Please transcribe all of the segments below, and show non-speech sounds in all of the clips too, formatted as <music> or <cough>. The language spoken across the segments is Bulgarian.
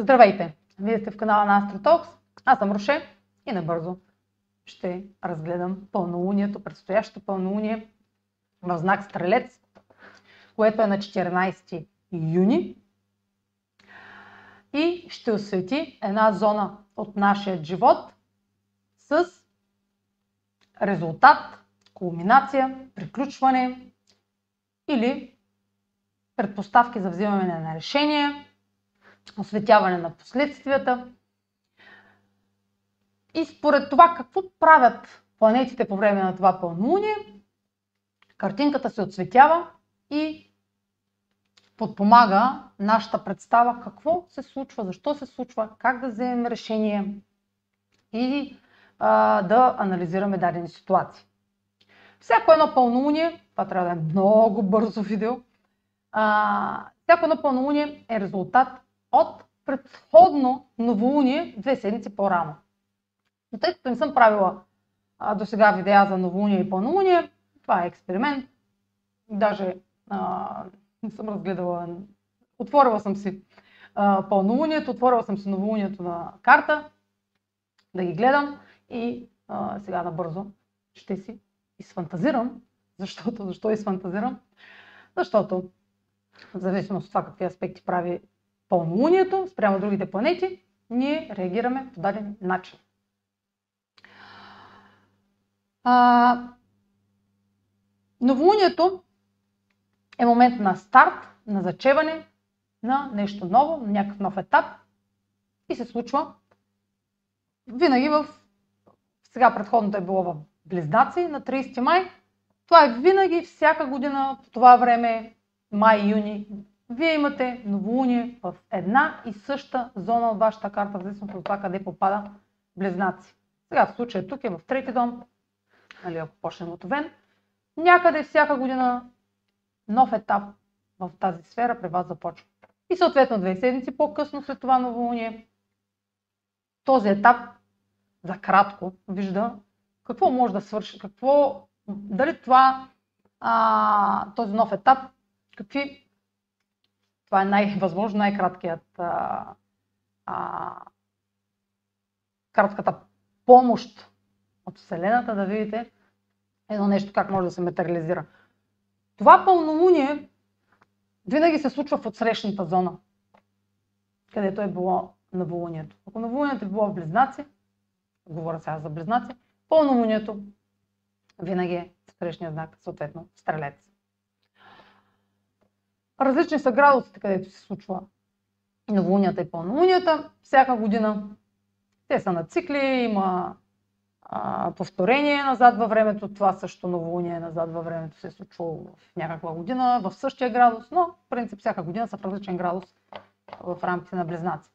Здравейте! Вие сте в канала на AstroTalks. Аз съм Роше и набързо ще разгледам пълнолунието, предстоящото пълнолуние в знак Стрелец, което е на 14 юни и ще освети една зона от нашия живот с резултат, кулминация, приключване или предпоставки за взимане на решение, осветяване на последствията. И според това какво правят планетите по време на това пълнолуние, картинката се отсветява и подпомага нашата представа какво се случва, защо се случва, как да вземем решение и а, да анализираме дадени ситуации. Всяко едно пълнолуние, това трябва да е много бързо видео, а, всяко едно пълнолуние е резултат от предходно новолуние две седмици по-рано. Но тъй като не съм правила до сега видеа за новолуние и пълнолуние, това е експеримент. Даже а, не съм разгледала, отворила съм си а, пълнолунието, отворила съм си новолунието на карта, да ги гледам и а, сега набързо ще си изфантазирам. Защото, защо изфантазирам? Защото в зависимост от това какви аспекти прави пълнолунието спрямо другите планети, ние реагираме по даден начин. А, новолунието е момент на старт, на зачеване, на нещо ново, на някакъв нов етап и се случва винаги в... Сега предходното е било в Близнаци на 30 май. Това е винаги всяка година по това време, май-юни, вие имате новолуние в една и съща зона от вашата карта, в зависимост от това къде попада близнаци. Сега в случая тук е в трети дом, нали, ако почнем от Овен. Някъде всяка година нов етап в тази сфера при вас започва. И съответно две седмици по-късно след това новолуние, този етап за кратко вижда какво може да свърши, какво, дали това, а, този нов етап, какви това е най- най-краткият а, а, кратката помощ от Вселената да видите едно нещо как може да се материализира. Това пълнолуние винаги се случва в отсрещната зона, където е било новолунието. Ако новолунието е било в Близнаци, говоря сега за Близнаци, пълнолунието винаги е в срещния знак, съответно Стрелец. Различни са градусите, където се случва новолунията и пълнолунията. Всяка година те са на цикли, има а, повторение назад във времето. Това също новолуние назад във времето се е случвало в някаква година, в същия градус, но в принцип всяка година са в различен градус в рамките на близнаци.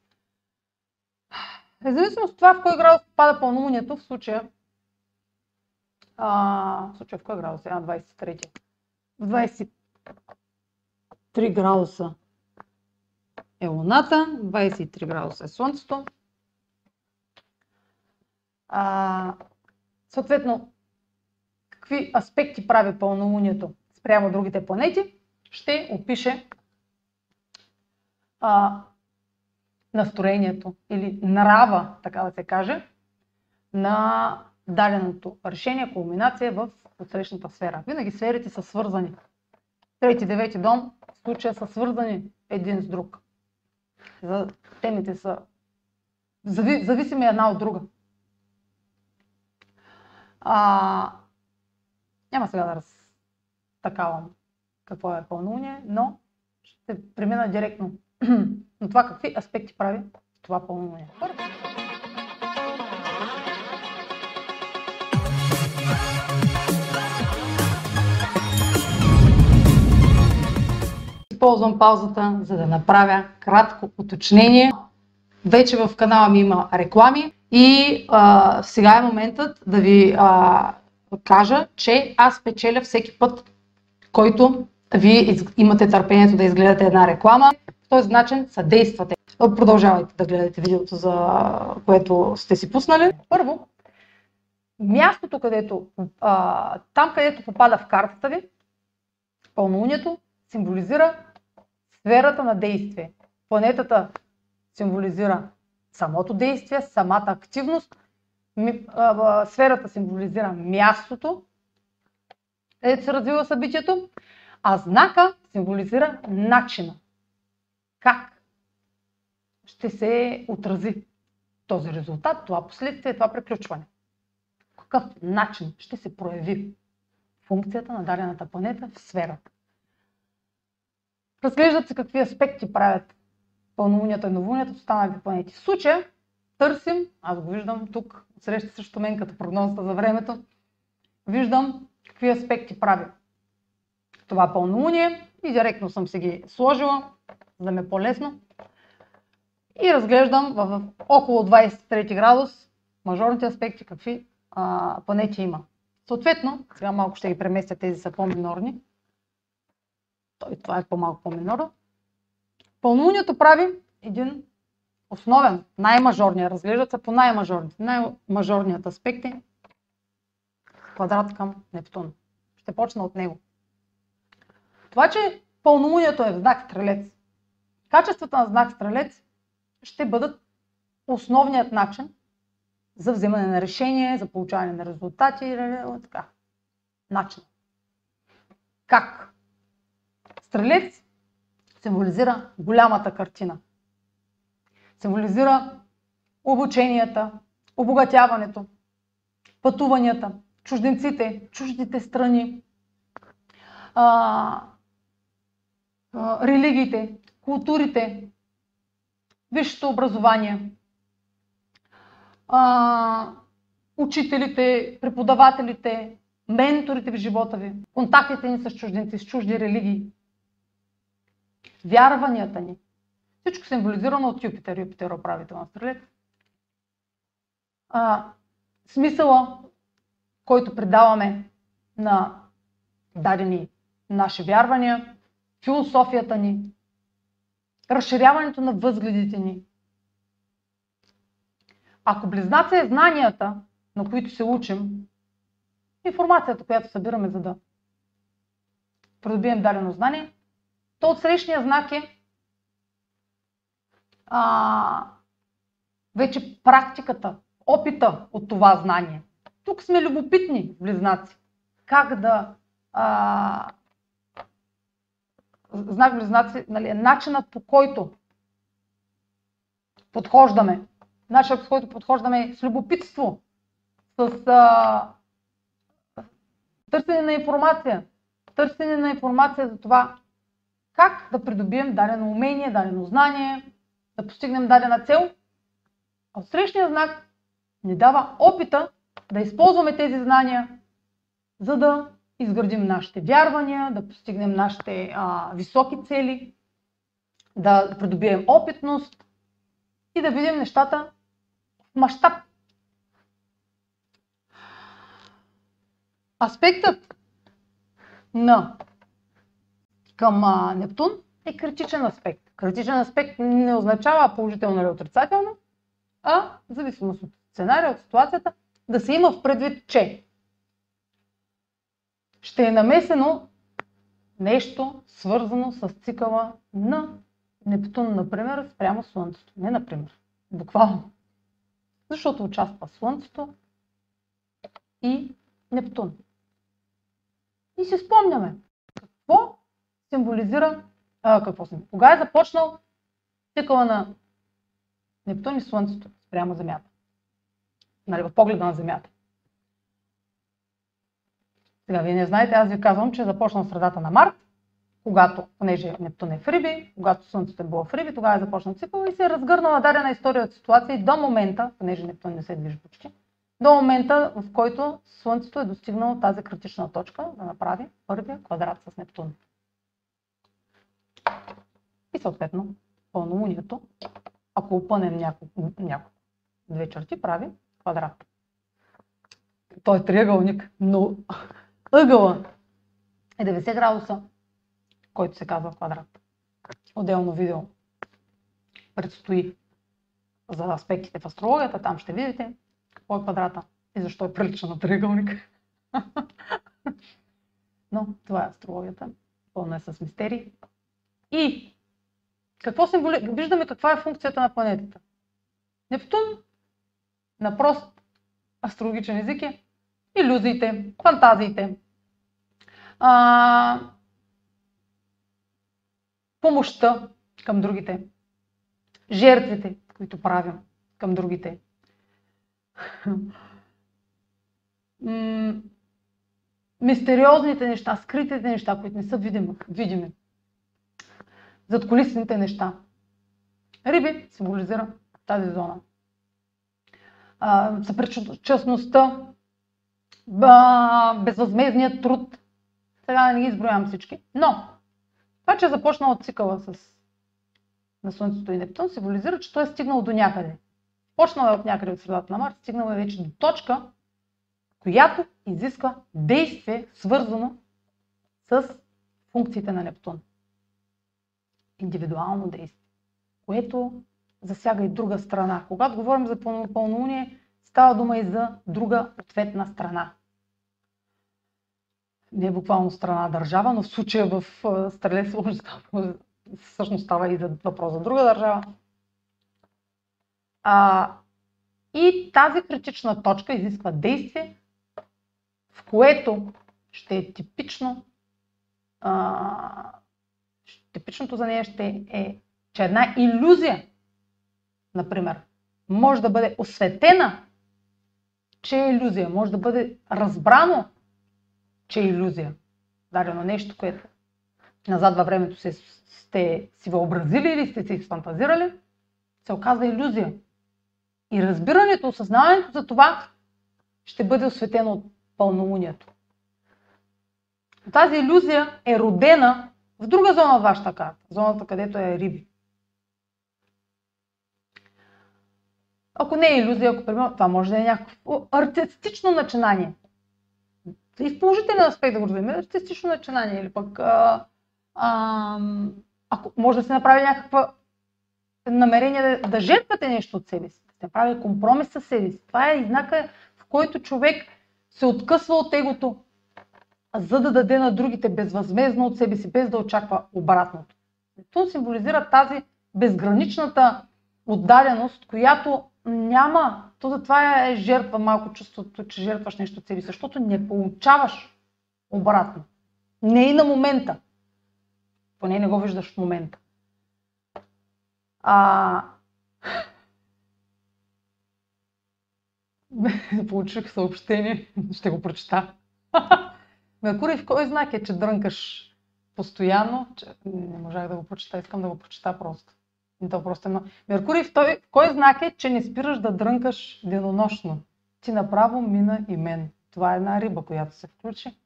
Независимо от това в кой градус попада пълнолунието, в случая, а, в случая в кой градус е? 23. В 3 градуса е Луната, 23 градуса е Слънцето. А, съответно, какви аспекти прави пълнолунието спрямо другите планети, ще опише а, настроението или нрава, така да се каже, на даденото решение, кулминация в отсрещната сфера. Винаги сферите са свързани. Трети, девети дом случая са свързани един с друг. За темите са зависими една от друга. А, няма сега да разтакавам какво е пълнолуние, но ще премина директно <clears throat> на това какви аспекти прави това пълнолуние. Първо. Използвам паузата, за да направя кратко уточнение. Вече в канала ми има реклами и а, сега е моментът да ви а, кажа, че аз печеля всеки път, който вие имате търпението да изгледате една реклама. По този начин съдействате. Продължавайте да гледате видеото, за което сте си пуснали. Първо, мястото, където, а, там където попада в картата ви, пълнолунието, символизира сферата на действие. Планетата символизира самото действие, самата активност, сферата символизира мястото, където се развива събитието, а знака символизира начина. Как ще се отрази този резултат, това последствие, това приключване. Какъв начин ще се прояви функцията на дадената планета в сферата. Разглеждат се какви аспекти правят пълнолунията и новолунията в останалите планети. В случая търсим, аз го виждам тук, среща също мен като прогнозата за времето, виждам какви аспекти прави това пълнолуние и директно съм си ги сложила, за да ме е по-лесно. И разглеждам в около 23 градус мажорните аспекти, какви а, планети има. Съответно, сега малко ще ги преместя, тези са по-минорни. Той, това е по-малко по-минора. Пълнолунието прави един основен, най-мажорният, разглеждат се по най-мажорните. Най-мажорният аспект е квадрат към Нептун. Ще почна от него. Това, че пълнолунието е в знак Стрелец, качествата на знак Стрелец ще бъдат основният начин за вземане на решение, за получаване на резултати и така. Начин. Как? Стрелец символизира голямата картина. Символизира обученията, обогатяването, пътуванията, чужденците, чуждите страни, а, а, религиите, културите, висшето образование, а, учителите, преподавателите, менторите в живота ви, контактите ни с чужденци, с чужди религии, вярванията ни. Всичко символизирано от Юпитер. Юпитер е управител на стрелец. А, смисъла, който предаваме на дадени наши вярвания, философията ни, разширяването на възгледите ни. Ако близнаца е знанията, на които се учим, информацията, която събираме, за да придобием дадено знание, то от срещния знак е а, вече практиката, опита от това знание. Тук сме любопитни близнаци. Как да а, знак близнаци, нали, начинът по който подхождаме, начинът по който подхождаме с любопитство, с а, търсене на информация, търсене на информация за това как да придобием дадено умение, дадено знание, да постигнем дадена цел. А от срещния знак ни дава опита да използваме тези знания, за да изградим нашите вярвания, да постигнем нашите а, високи цели, да придобием опитност и да видим нещата в мащаб. Аспектът на към а, Нептун е критичен аспект. Критичен аспект не означава положително или отрицателно, а в зависимост от сценария, от ситуацията, да се има в предвид, че ще е намесено нещо свързано с цикъла на Нептун, например, спрямо Слънцето. Не например, буквално. Защото участва Слънцето и Нептун. И си спомняме какво символизира а, какво съм. Кога е започнал цикъла на Нептун и Слънцето спрямо Земята? Нали, в погледа на Земята. Сега вие не знаете, аз ви казвам, че е започна в средата на март, когато, понеже Нептун е в Риби, когато Слънцето е било в Риби, тогава е започнал цикъл и се е разгърнала дадена история от ситуация и до момента, понеже Нептун не се движи почти, до момента, в който Слънцето е достигнало тази критична точка да направи първия квадрат с Нептун. И съответно пълнолунието, ако опънем няколко, няко, две черти, прави квадрат. Той е триъгълник, но ъгъла е 90 градуса, който се казва квадрат. Отделно видео предстои за аспектите в астрологията. Там ще видите какво е квадрата и защо е прилича на триъгълник. <laughs> Но това е астрологията. Пълна е с мистерии. И какво символи... Виждаме каква е функцията на планетата. Нептун на прост астрологичен език е иллюзиите, фантазиите, а, помощта към другите, жертвите, които правим към другите. <laughs> Мистериозните неща, скритите неща, които не са видими. Задколисните неща. Риби символизира тази зона. съпричастността, безвъзмезният труд. Сега не ги изброявам всички. Но, това, че е започнал цикъла с на Слънцето и Нептун, символизира, че той е стигнал до някъде. Почнал е от някъде от средата на Марс, стигнал е вече до точка, която изисква действие, свързано с функциите на Нептун. Индивидуално действие, което засяга и друга страна. Когато говорим за пълнолуние, става дума и за друга ответна страна. Не е буквално страна държава, но в случая в Стрелец <laughs> всъщност става и за въпрос за друга държава. А, и тази критична точка изисква действие, в което ще е типично, а, типичното за нея ще е, че една иллюзия, например, може да бъде осветена, че е иллюзия, може да бъде разбрано, че е иллюзия. Дадено нещо, което назад във времето се, сте си въобразили или сте си фантазирали, се оказва иллюзия. И разбирането, осъзнаването за това ще бъде осветено от пълнолунието. Тази иллюзия е родена в друга зона от вашата карта, зоната където е риби. Ако не е иллюзия, ако примерно, това може да е някакво артистично начинание. И в положителен аспект да го разберем, артистично начинание или пък а, а, ако може да се направи някаква намерение да, да жертвате нещо от себе си, да се направи компромис с себе си. Това е знака, в който човек се откъсва от егото, за да даде на другите безвъзмезно от себе си, без да очаква обратното. Тун символизира тази безграничната отдаденост, която няма, то за това е жертва малко чувството, че жертваш нещо си, защото не получаваш обратно. Не и на момента. Поне не го виждаш в момента. А... <laughs> Получих съобщение, ще го прочета. <laughs> Меркурий в кой знак е, че дрънкаш постоянно? Че... Не можах да го прочета, искам да го прочета просто. И то просто едно. Меркурий в, той, кой знак е, че не спираш да дрънкаш денонощно? Ти направо мина и мен. Това е една риба, която се включи,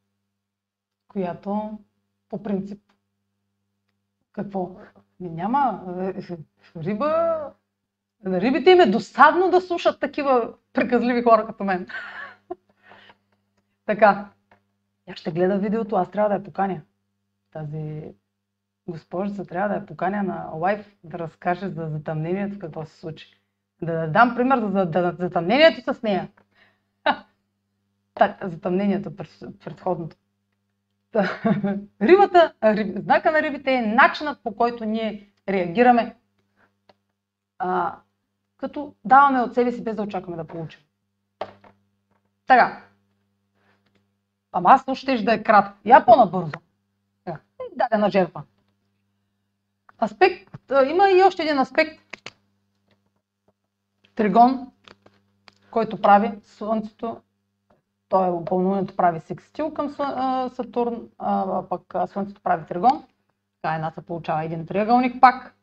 която по принцип какво? Няма. Риба... На рибите им е досадно да слушат такива приказливи хора като мен. <laughs> така. Я ще гледа видеото, аз трябва да я поканя. Тази госпожица трябва да я поканя на лайф да разкаже за затъмнението, какво се случи. Да дам пример за, за, затъмнението с нея. так, затъмнението предходното. <laughs> Рибата, риб, знака на рибите е начинът по който ние реагираме, а, като даваме от себе си без да очакваме да получим. Така. Ама аз ще да е кратко. Я по-набързо. Дадена жертва. Аспект, има и още един аспект. Тригон, който прави Слънцето той е пълнолунието прави секстил към Сатурн, а пък Слънцето прави тригон. Така се получава един триъгълник пак,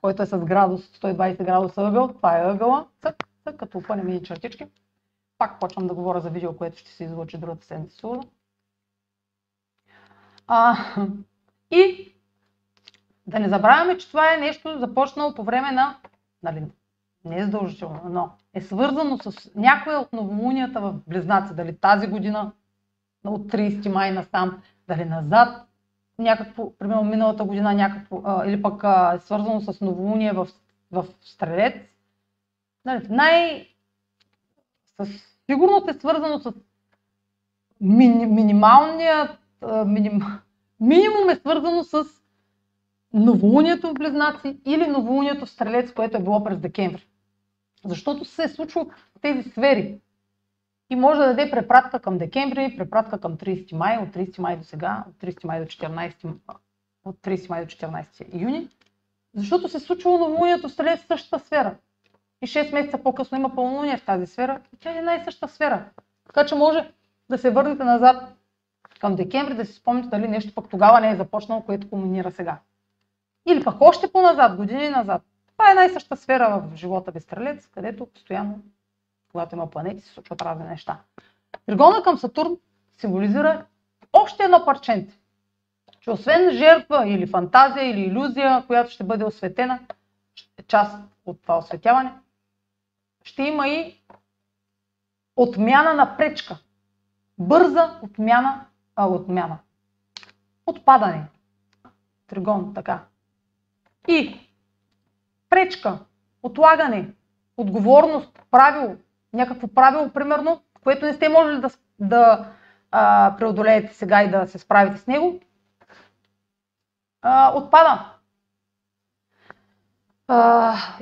който е с градус, 120 градуса ъгъл. Това е ъгъла. Цък, цък, като опънем и чертички. Пак почвам да говоря за видео, което ще се излучи другата седмица. А, и да не забравяме, че това е нещо започнало по време на нали, не е задължително, но е свързано с някоя от новолунията в Близнаци, дали тази година, от 30 май насам, дали назад, някакво, примерно миналата година, някакво, а, или пък а, е свързано с новолуние в, в Стрелец. Нали, най... Със сигурност е свързано с мини, минималният, миним, минимум е свързано с новолунието в Близнаци или новолунието в Стрелец, което е било през декември. Защото се е случило в тези сфери. И може да даде препратка към декември, препратка към 30 май, от 30 май до сега, от 30 май до 14, от 30 май до 14 юни. Защото се е случило новолунието в Стрелец в същата сфера. И 6 месеца по-късно има пълнолуние в тази сфера. И тя е една и съща сфера. Така че може да се върнете назад към декември, да си спомните дали нещо пък тогава не е започнало, което комунира сега. Или пък още по-назад, години назад. Това е най-съща сфера в живота ви стрелец, където постоянно, когато има планети, се случват разни неща. Тригона към Сатурн символизира още едно парченце. Че освен жертва или фантазия или иллюзия, която ще бъде осветена, част от това осветяване, ще има и отмяна на пречка. Бърза отмяна, а, отмяна. Отпадане. Тригон, така. И пречка, отлагане, отговорност, правило, някакво правило, примерно, което не сте можели да, да а, преодолеете сега и да се справите с него, а, отпада.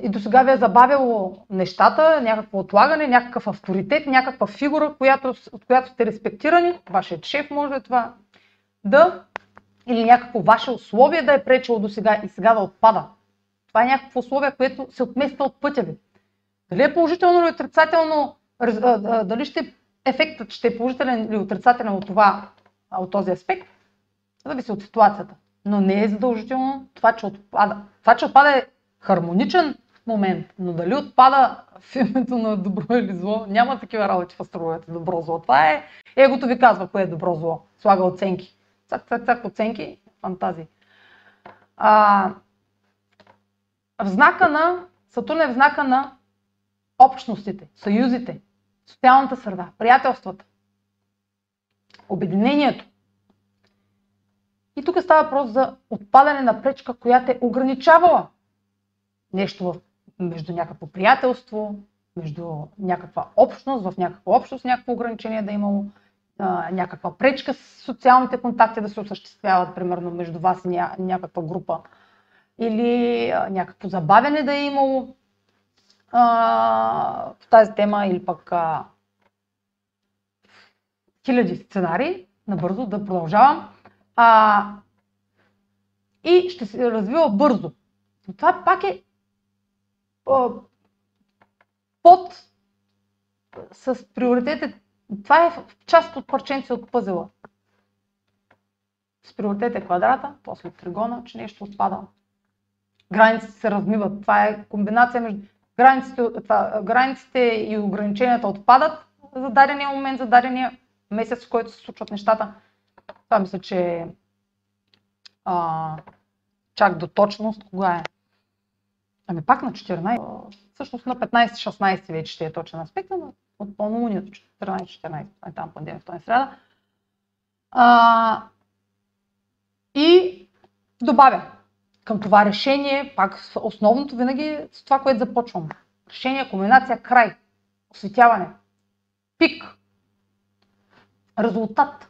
И до сега ви е забавило нещата, някакво отлагане, някакъв авторитет, някаква фигура, която, от която сте респектирани, вашият шеф може да е това, да, или някакво ваше условие да е пречило до сега и сега да отпада. Това е някакво условие, което се отмества от пътя ви. Дали е положително или отрицателно, дали ще ефектът ще е положителен или отрицателен от, това, от този аспект, зависи от ситуацията. Но не е задължително това, че отпада. Това, че отпада е хармоничен момент, но дали отпада в името на добро или зло, няма такива работи в астрологията добро зло. Това е егото ви казва кое е добро зло. Слага оценки. Цак, цак, цак, оценки, фантазии. А, в знака на, Сатурн е в знака на общностите, съюзите, социалната среда, приятелствата, обединението. И тук става въпрос за отпадане на пречка, която е ограничавала нещо в, между някакво приятелство, между някаква общност, в някаква общност някакво ограничение да е имало, а, някаква пречка с социалните контакти да се осъществяват, примерно между вас и ня, някаква група, или а, някакво забавяне да е имало а, в тази тема, или пък а, хиляди сценарии, набързо да продължавам. А, и ще се развива бързо. Но това пак е под с приоритетите. Това е част от парченци от пъзела. С приоритет е квадрата, после тригона, че нещо отпада. Границите се размиват. Това е комбинация между границите, това, границите и ограниченията отпадат за дадения момент, за дадения месец, в който се случват нещата. Това мисля, че а, чак до точност, кога е Ами пак на 14, всъщност на 15-16 вече ще е точен аспект, но от пълнолунието 14-14, е там понеделник, вторник, среда. А, и добавя към това решение, пак основното винаги с това, което започвам. Решение, комбинация, край, осветяване, пик, резултат.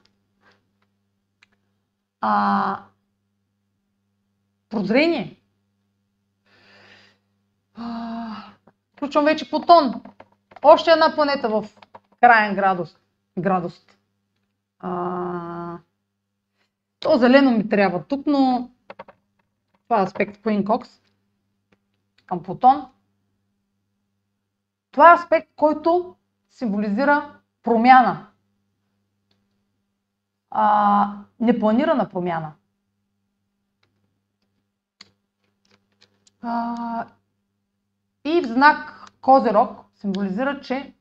А, прозрение, Включвам вече Плутон. Още една планета в крайен градус. градус. А, то зелено ми трябва тук, но това е аспект Queen Cox към Плутон. Това е аспект, който символизира промяна. А, непланирана промяна. А, и в знак Козерог символизира, че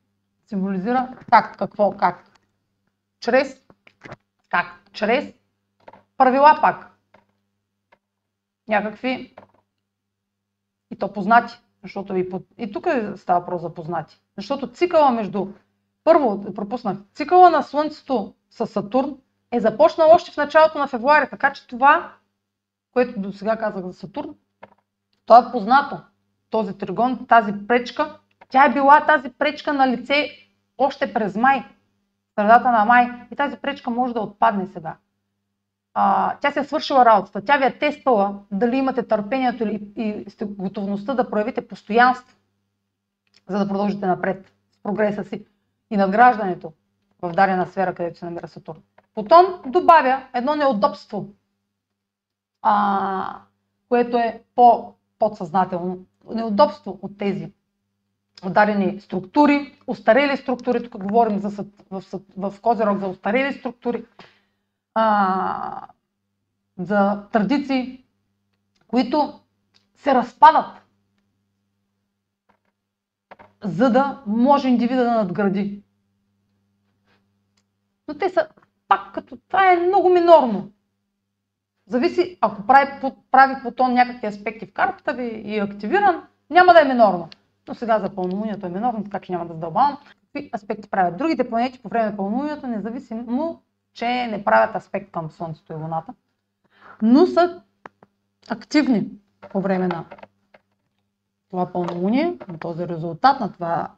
символизира как, какво, как. Чрез, как? Чрез правила пак. Някакви и то познати, защото и, и тук става въпрос за познати. Защото цикъла между, първо пропуснах, цикъла на Слънцето с Сатурн е започнал още в началото на февруари, така че това, което до сега казах за Сатурн, то е познато този тригон, тази пречка, тя е била тази пречка на лице още през май, средата на май. И тази пречка може да отпадне сега. а, тя се е свършила работата. Тя ви е тествала дали имате търпението и, и сте готовността да проявите постоянство, за да продължите напред с прогреса си и надграждането в дадена сфера, където се намира Сатурн. Потом добавя едно неудобство, а, което е по-подсъзнателно. Неудобство от тези дадени структури, устарели структури, тук говорим за, в, в, в Козирог за устарели структури, а, за традиции, които се разпадат, за да може индивида да надгради. Но те са пак като това е много минорно. Зависи, ако прави, прави Плутон някакви аспекти в картата ви и е активиран, няма да е минорно. Но сега за пълнолунието е минорно, така че няма да задълбавам. Какви аспекти правят? Другите планети по време на пълнолунието, независимо, че не правят аспект към Слънцето и Луната, но са активни по време на това пълнолуние, на този резултат, на това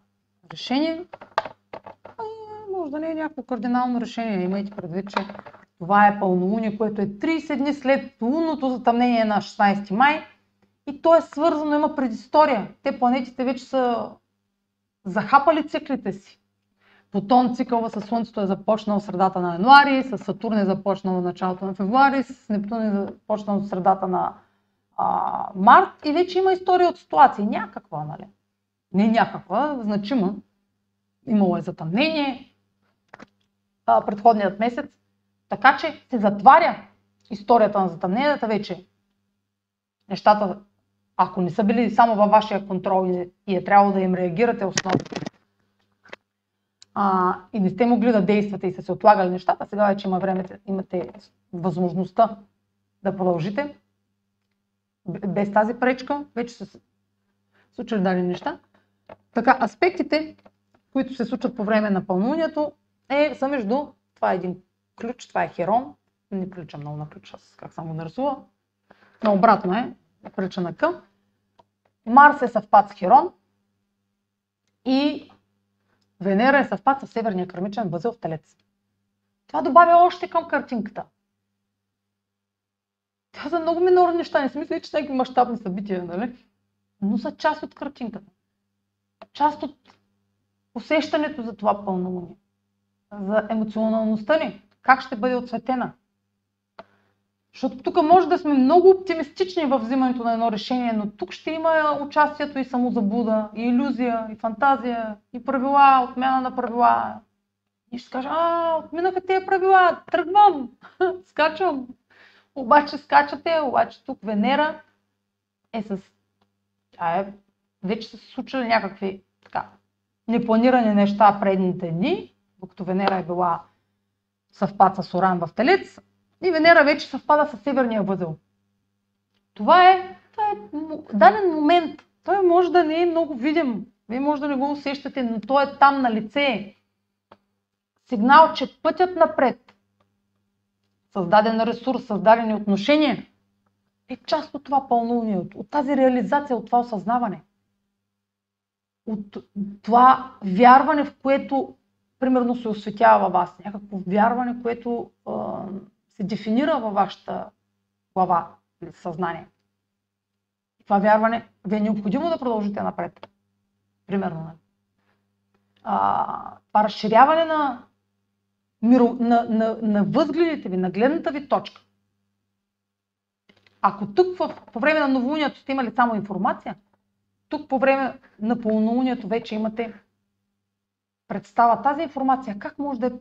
решение. може да не е някакво кардинално решение. Имайте предвид, че това е пълнолуние, което е 30 дни след лунното затъмнение на 16 май и то е свързано, има предистория. Те планетите вече са захапали циклите си. Плутон цикъла с Слънцето е започнал средата на януари, с Сатурн е започнал в началото на февруари, с Нептун е започнал средата на а, март и вече има история от ситуации. Някаква, нали? Не някаква, значима. Имало е затъмнение а, предходният месец. Така че се затваря историята на затъмненията вече. Нещата ако не са били само във вашия контрол и е трябвало да им реагирате основно, а, и не сте могли да действате и са се отлагали нещата, сега вече има време, имате възможността да продължите без тази пречка, вече са случили дали неща. Така, аспектите, които се случват по време на пълнолунието, е, са между, това е един ключ, това е херон, не прилича много на ключ, как съм го нарисувала, но обратно е, прилича на към. Марс е съвпад с Херон и Венера е съвпад с Северния кърмичен възел в Телец. Това добавя още към картинката. Това са много минорни неща. Не си мисля, че са някакви мащабни събития, нали? Но са част от картинката. Част от усещането за това пълнолуние. За емоционалността ни. Как ще бъде отсветена. Защото тук може да сме много оптимистични в взимането на едно решение, но тук ще има участието и самозабуда, и иллюзия, и фантазия, и правила, отмяна на правила. И ще кажа, а, отминаха тези правила, тръгвам, <laughs> скачам. Обаче скачате, обаче тук Венера е с... А е, вече са се случили някакви така, непланирани неща предните дни, докато Венера е била съвпад с Оран в Телец, и Венера вече съвпада с северния възел. Това е, това е даден момент. Той може да не е много видим. Вие може да не го усещате, но той е там на лице. Сигнал, че пътят напред, създаден ресурс, създадени отношения, е част от това пълнолуние, от, от тази реализация, от това осъзнаване. От това вярване, в което примерно се осветява във вас. Някакво вярване, което се дефинира във вашата глава или съзнание. Това вярване ви е необходимо да продължите напред. Примерно. Нали? А, това разширяване на, миро, на, на, на възгледите ви, на гледната ви точка. Ако тук в, по време на новолунието сте имали само информация, тук по време на пълнолунието вече имате представа тази информация, как може да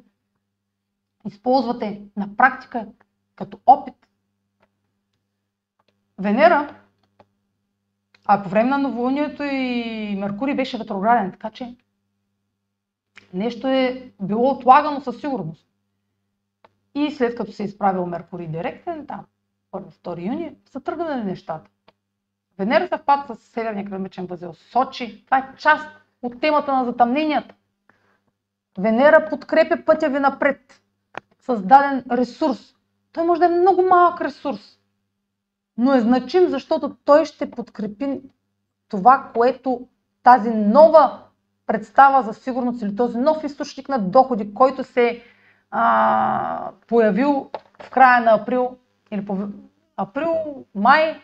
използвате на практика като опит. Венера, а по време на новолунието и Меркурий беше ретрограден, така че нещо е било отлагано със сигурност. И след като се е изправил Меркурий директен, там, 1-2 юни, са тръгнали нещата. Венера съвпад с Северния граничен възел Сочи. Това е част от темата на затъмненията. Венера подкрепя пътя ви напред създаден ресурс. Той може да е много малък ресурс, но е значим, защото той ще подкрепи това, което тази нова представа за сигурност или този нов източник на доходи, който се а, появил в края на април или по април, май,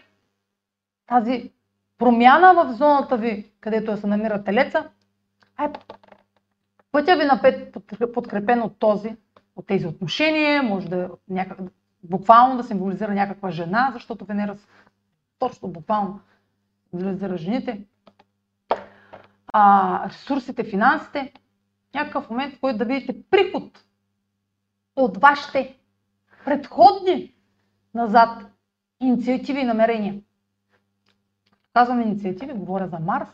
тази промяна в зоната ви, където се намира телеца, е пътя ви напред подкрепен от този, от тези отношения, може да някак, буквално да символизира някаква жена, защото Венера точно буквално символизира жените. А, ресурсите, финансите, някакъв момент, в който да видите приход от вашите предходни назад инициативи и намерения. Казвам инициативи, говоря за Марс,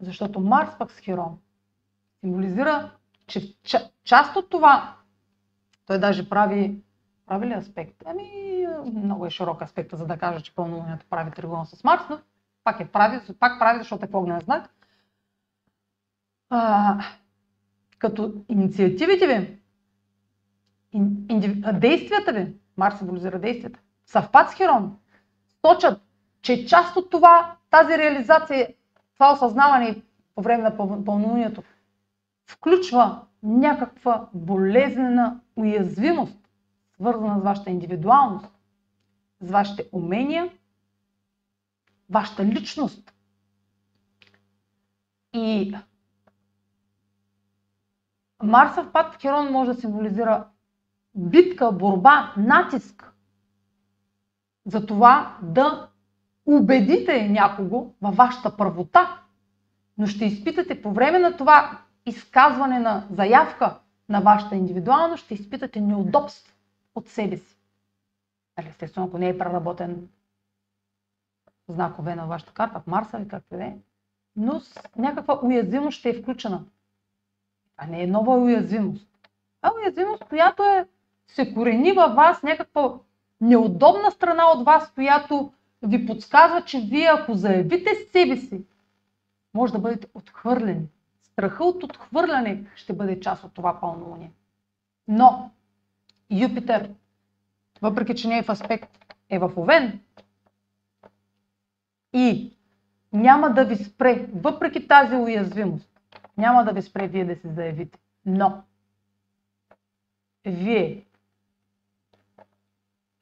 защото Марс пък с Херон символизира, че част от това, той даже прави, прави ли аспект? Ами, много е широк аспект, за да кажа, че пълнолунието прави тригон с Марс, но пак е прави, пак прави, защото е огнен знак. А, като инициативите ви, действията ви, Марс символизира действията, съвпад с Херон, точат, че част от това, тази реализация, това осъзнаване по време на пълнолунието, включва някаква болезнена уязвимост, свързана с вашата индивидуалност, с вашите умения, вашата личност. И Марсов пак в Херон може да символизира битка, борба, натиск за това да убедите някого във вашата правота, но ще изпитате по време на това изказване на заявка на вашата индивидуалност, ще изпитате неудобство от себе си. Нали, естествено, ако не е преработен знакове на вашата карта, в Марса или както е, но с някаква уязвимост ще е включена. А не е нова уязвимост. А уязвимост, която е, се корени във вас някаква неудобна страна от вас, която ви подсказва, че вие ако заявите себе си, може да бъдете отхвърлени. Страха от отхвърляне ще бъде част от това пълнолуние. Но Юпитер, въпреки че не е в аспект, е в Овен и няма да ви спре, въпреки тази уязвимост, няма да ви спре вие да се заявите. Но вие,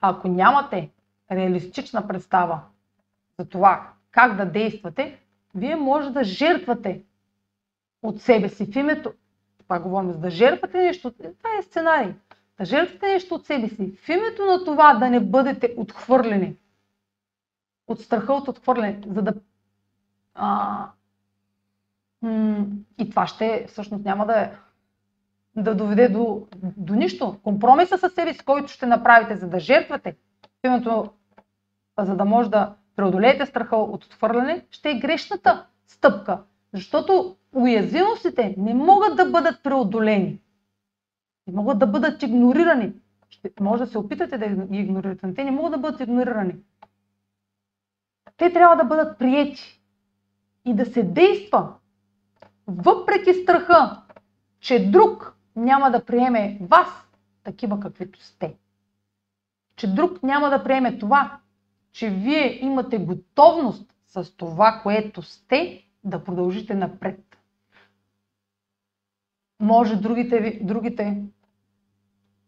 ако нямате реалистична представа за това как да действате, вие може да жертвате от себе си в името. Това говорим за да жертвате нещо. Това е сценарий. Да жертвате нещо от себе си в името на това да не бъдете отхвърлени. От страха от отхвърляне. За да. А, и това ще всъщност няма да е да доведе до, до нищо. Компромиса със себе си, който ще направите, за да жертвате в името за да може да преодолеете страха от отхвърляне, ще е грешната стъпка. Защото уязвимостите не могат да бъдат преодолени. Не могат да бъдат игнорирани. Ще, може да се опитате да ги игнорирате, но те не могат да бъдат игнорирани. Те трябва да бъдат приети и да се действа въпреки страха, че друг няма да приеме вас такива каквито сте. Че друг няма да приеме това, че вие имате готовност с това, което сте, да продължите напред. Може другите, ви, другите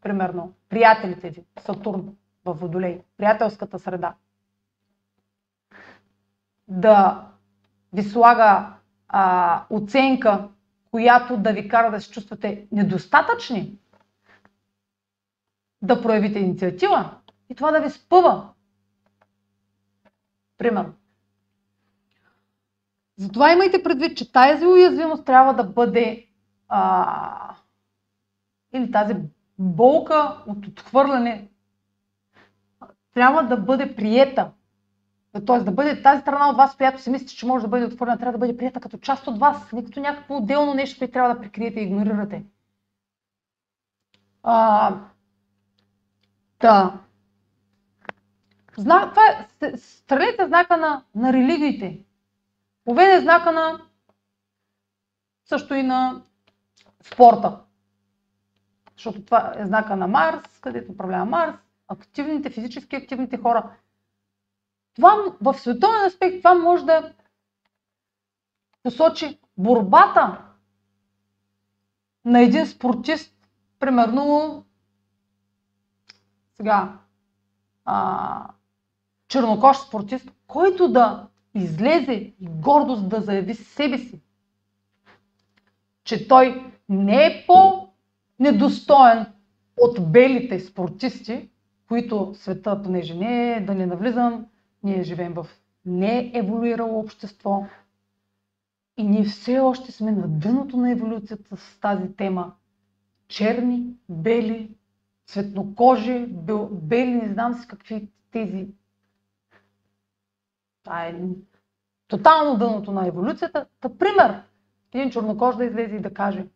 примерно, приятелите ви, Сатурн в Водолей, приятелската среда, да ви слага а, оценка, която да ви кара да се чувствате недостатъчни, да проявите инициатива и това да ви спъва Примерно. Затова имайте предвид, че тази уязвимост трябва да бъде а, или тази болка от отхвърляне трябва да бъде приета. Тоест да бъде тази страна от вас, която си мислите, че може да бъде отхвърлена, трябва да бъде прията като част от вас, не като някакво отделно нещо, което трябва да прикриете и игнорирате. А, да. Зна, това е, стрелец знака на, на религиите. Овен е знака на също и на спорта. Защото това е знака на Марс, където управлява Марс, активните, физически активните хора. Това в световен аспект това може да посочи борбата на един спортист, примерно сега а, чернокож спортист, който да излезе и гордост да заяви себе си, че той не е по-недостоен от белите спортисти, които света, понеже не е, да не навлизам, ние живеем в нееволюирало общество и ние все още сме на дъното на еволюцията с тази тема. Черни, бели, цветнокожи, бели, не знам си какви тези. Това е тотално дъното на еволюцията. Та пример, един чернокож да излезе и да каже,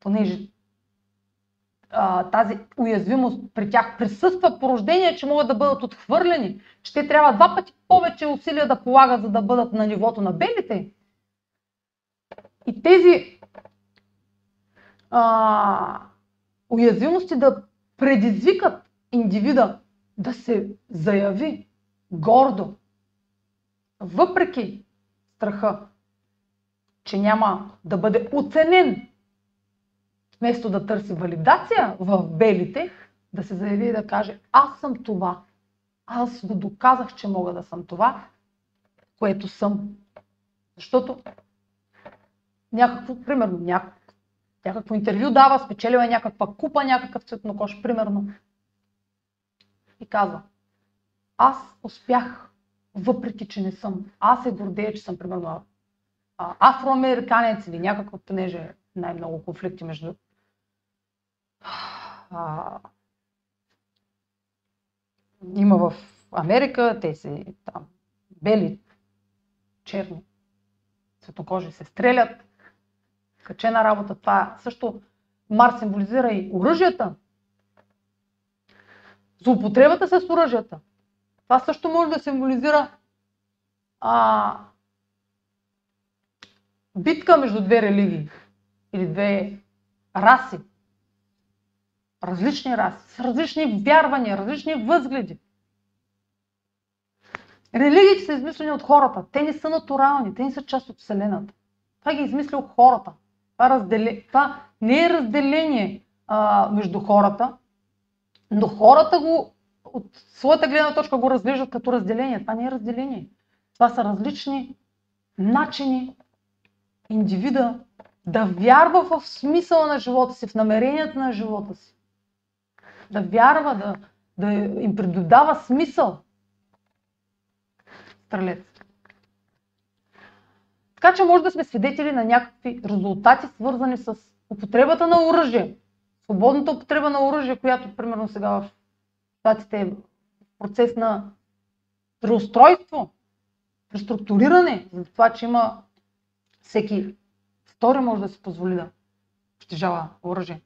понеже а, тази уязвимост при тях присъства по рождение, че могат да бъдат отхвърлени, че те трябва два пъти повече усилия да полагат, за да бъдат на нивото на белите. И тези а, уязвимости да предизвикат индивида да се заяви гордо, въпреки страха, че няма да бъде оценен вместо да търси валидация в белите, да се заяви и да каже, аз съм това. Аз го доказах, че мога да съм това, което съм. Защото някакво, примерно, някакво, някакво интервю дава, спечелила е някаква купа, някакъв цветнокош, примерно. И казва, аз успях, въпреки че не съм. Аз се гордея, че съм, примерно, афроамериканец или някакъв, понеже най-много конфликти между а, има в Америка, те си там бели, черни, светокожи се стрелят, качена работа. Това също Марс символизира и оръжията. Злоупотребата с оръжията. Това също може да символизира а, битка между две религии или две раси различни раси, с различни вярвания, различни възгледи. Религиите са измислени от хората. Те не са натурални, те не са част от Вселената. Това ги е измислил хората. Това, разделе... Това не е разделение а, между хората, но хората го от своята гледна точка го разглеждат като разделение. Това не е разделение. Това са различни начини индивида да вярва в смисъла на живота си, в намеренията на живота си да вярва, да, да им предодава смисъл. Стрелец. Така че може да сме свидетели на някакви резултати, свързани с употребата на оръжие. Свободната употреба на оръжие, която примерно сега в Штатите е процес на преустройство, преструктуриране, за това, че има всеки втори може да си позволи да притежава оръжие.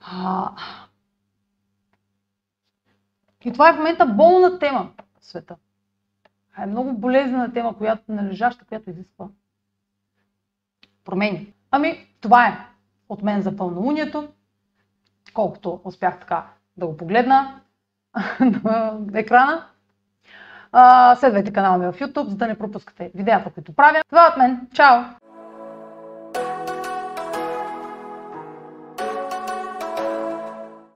А... И това е в момента болна тема в света. е много болезнена тема, която належаща, която изисква промени. Ами, това е от мен за пълнолунието. Колкото успях така да го погледна <laughs> на екрана. следвайте канала ми в YouTube, за да не пропускате видеята, които правя. Това е от мен. Чао!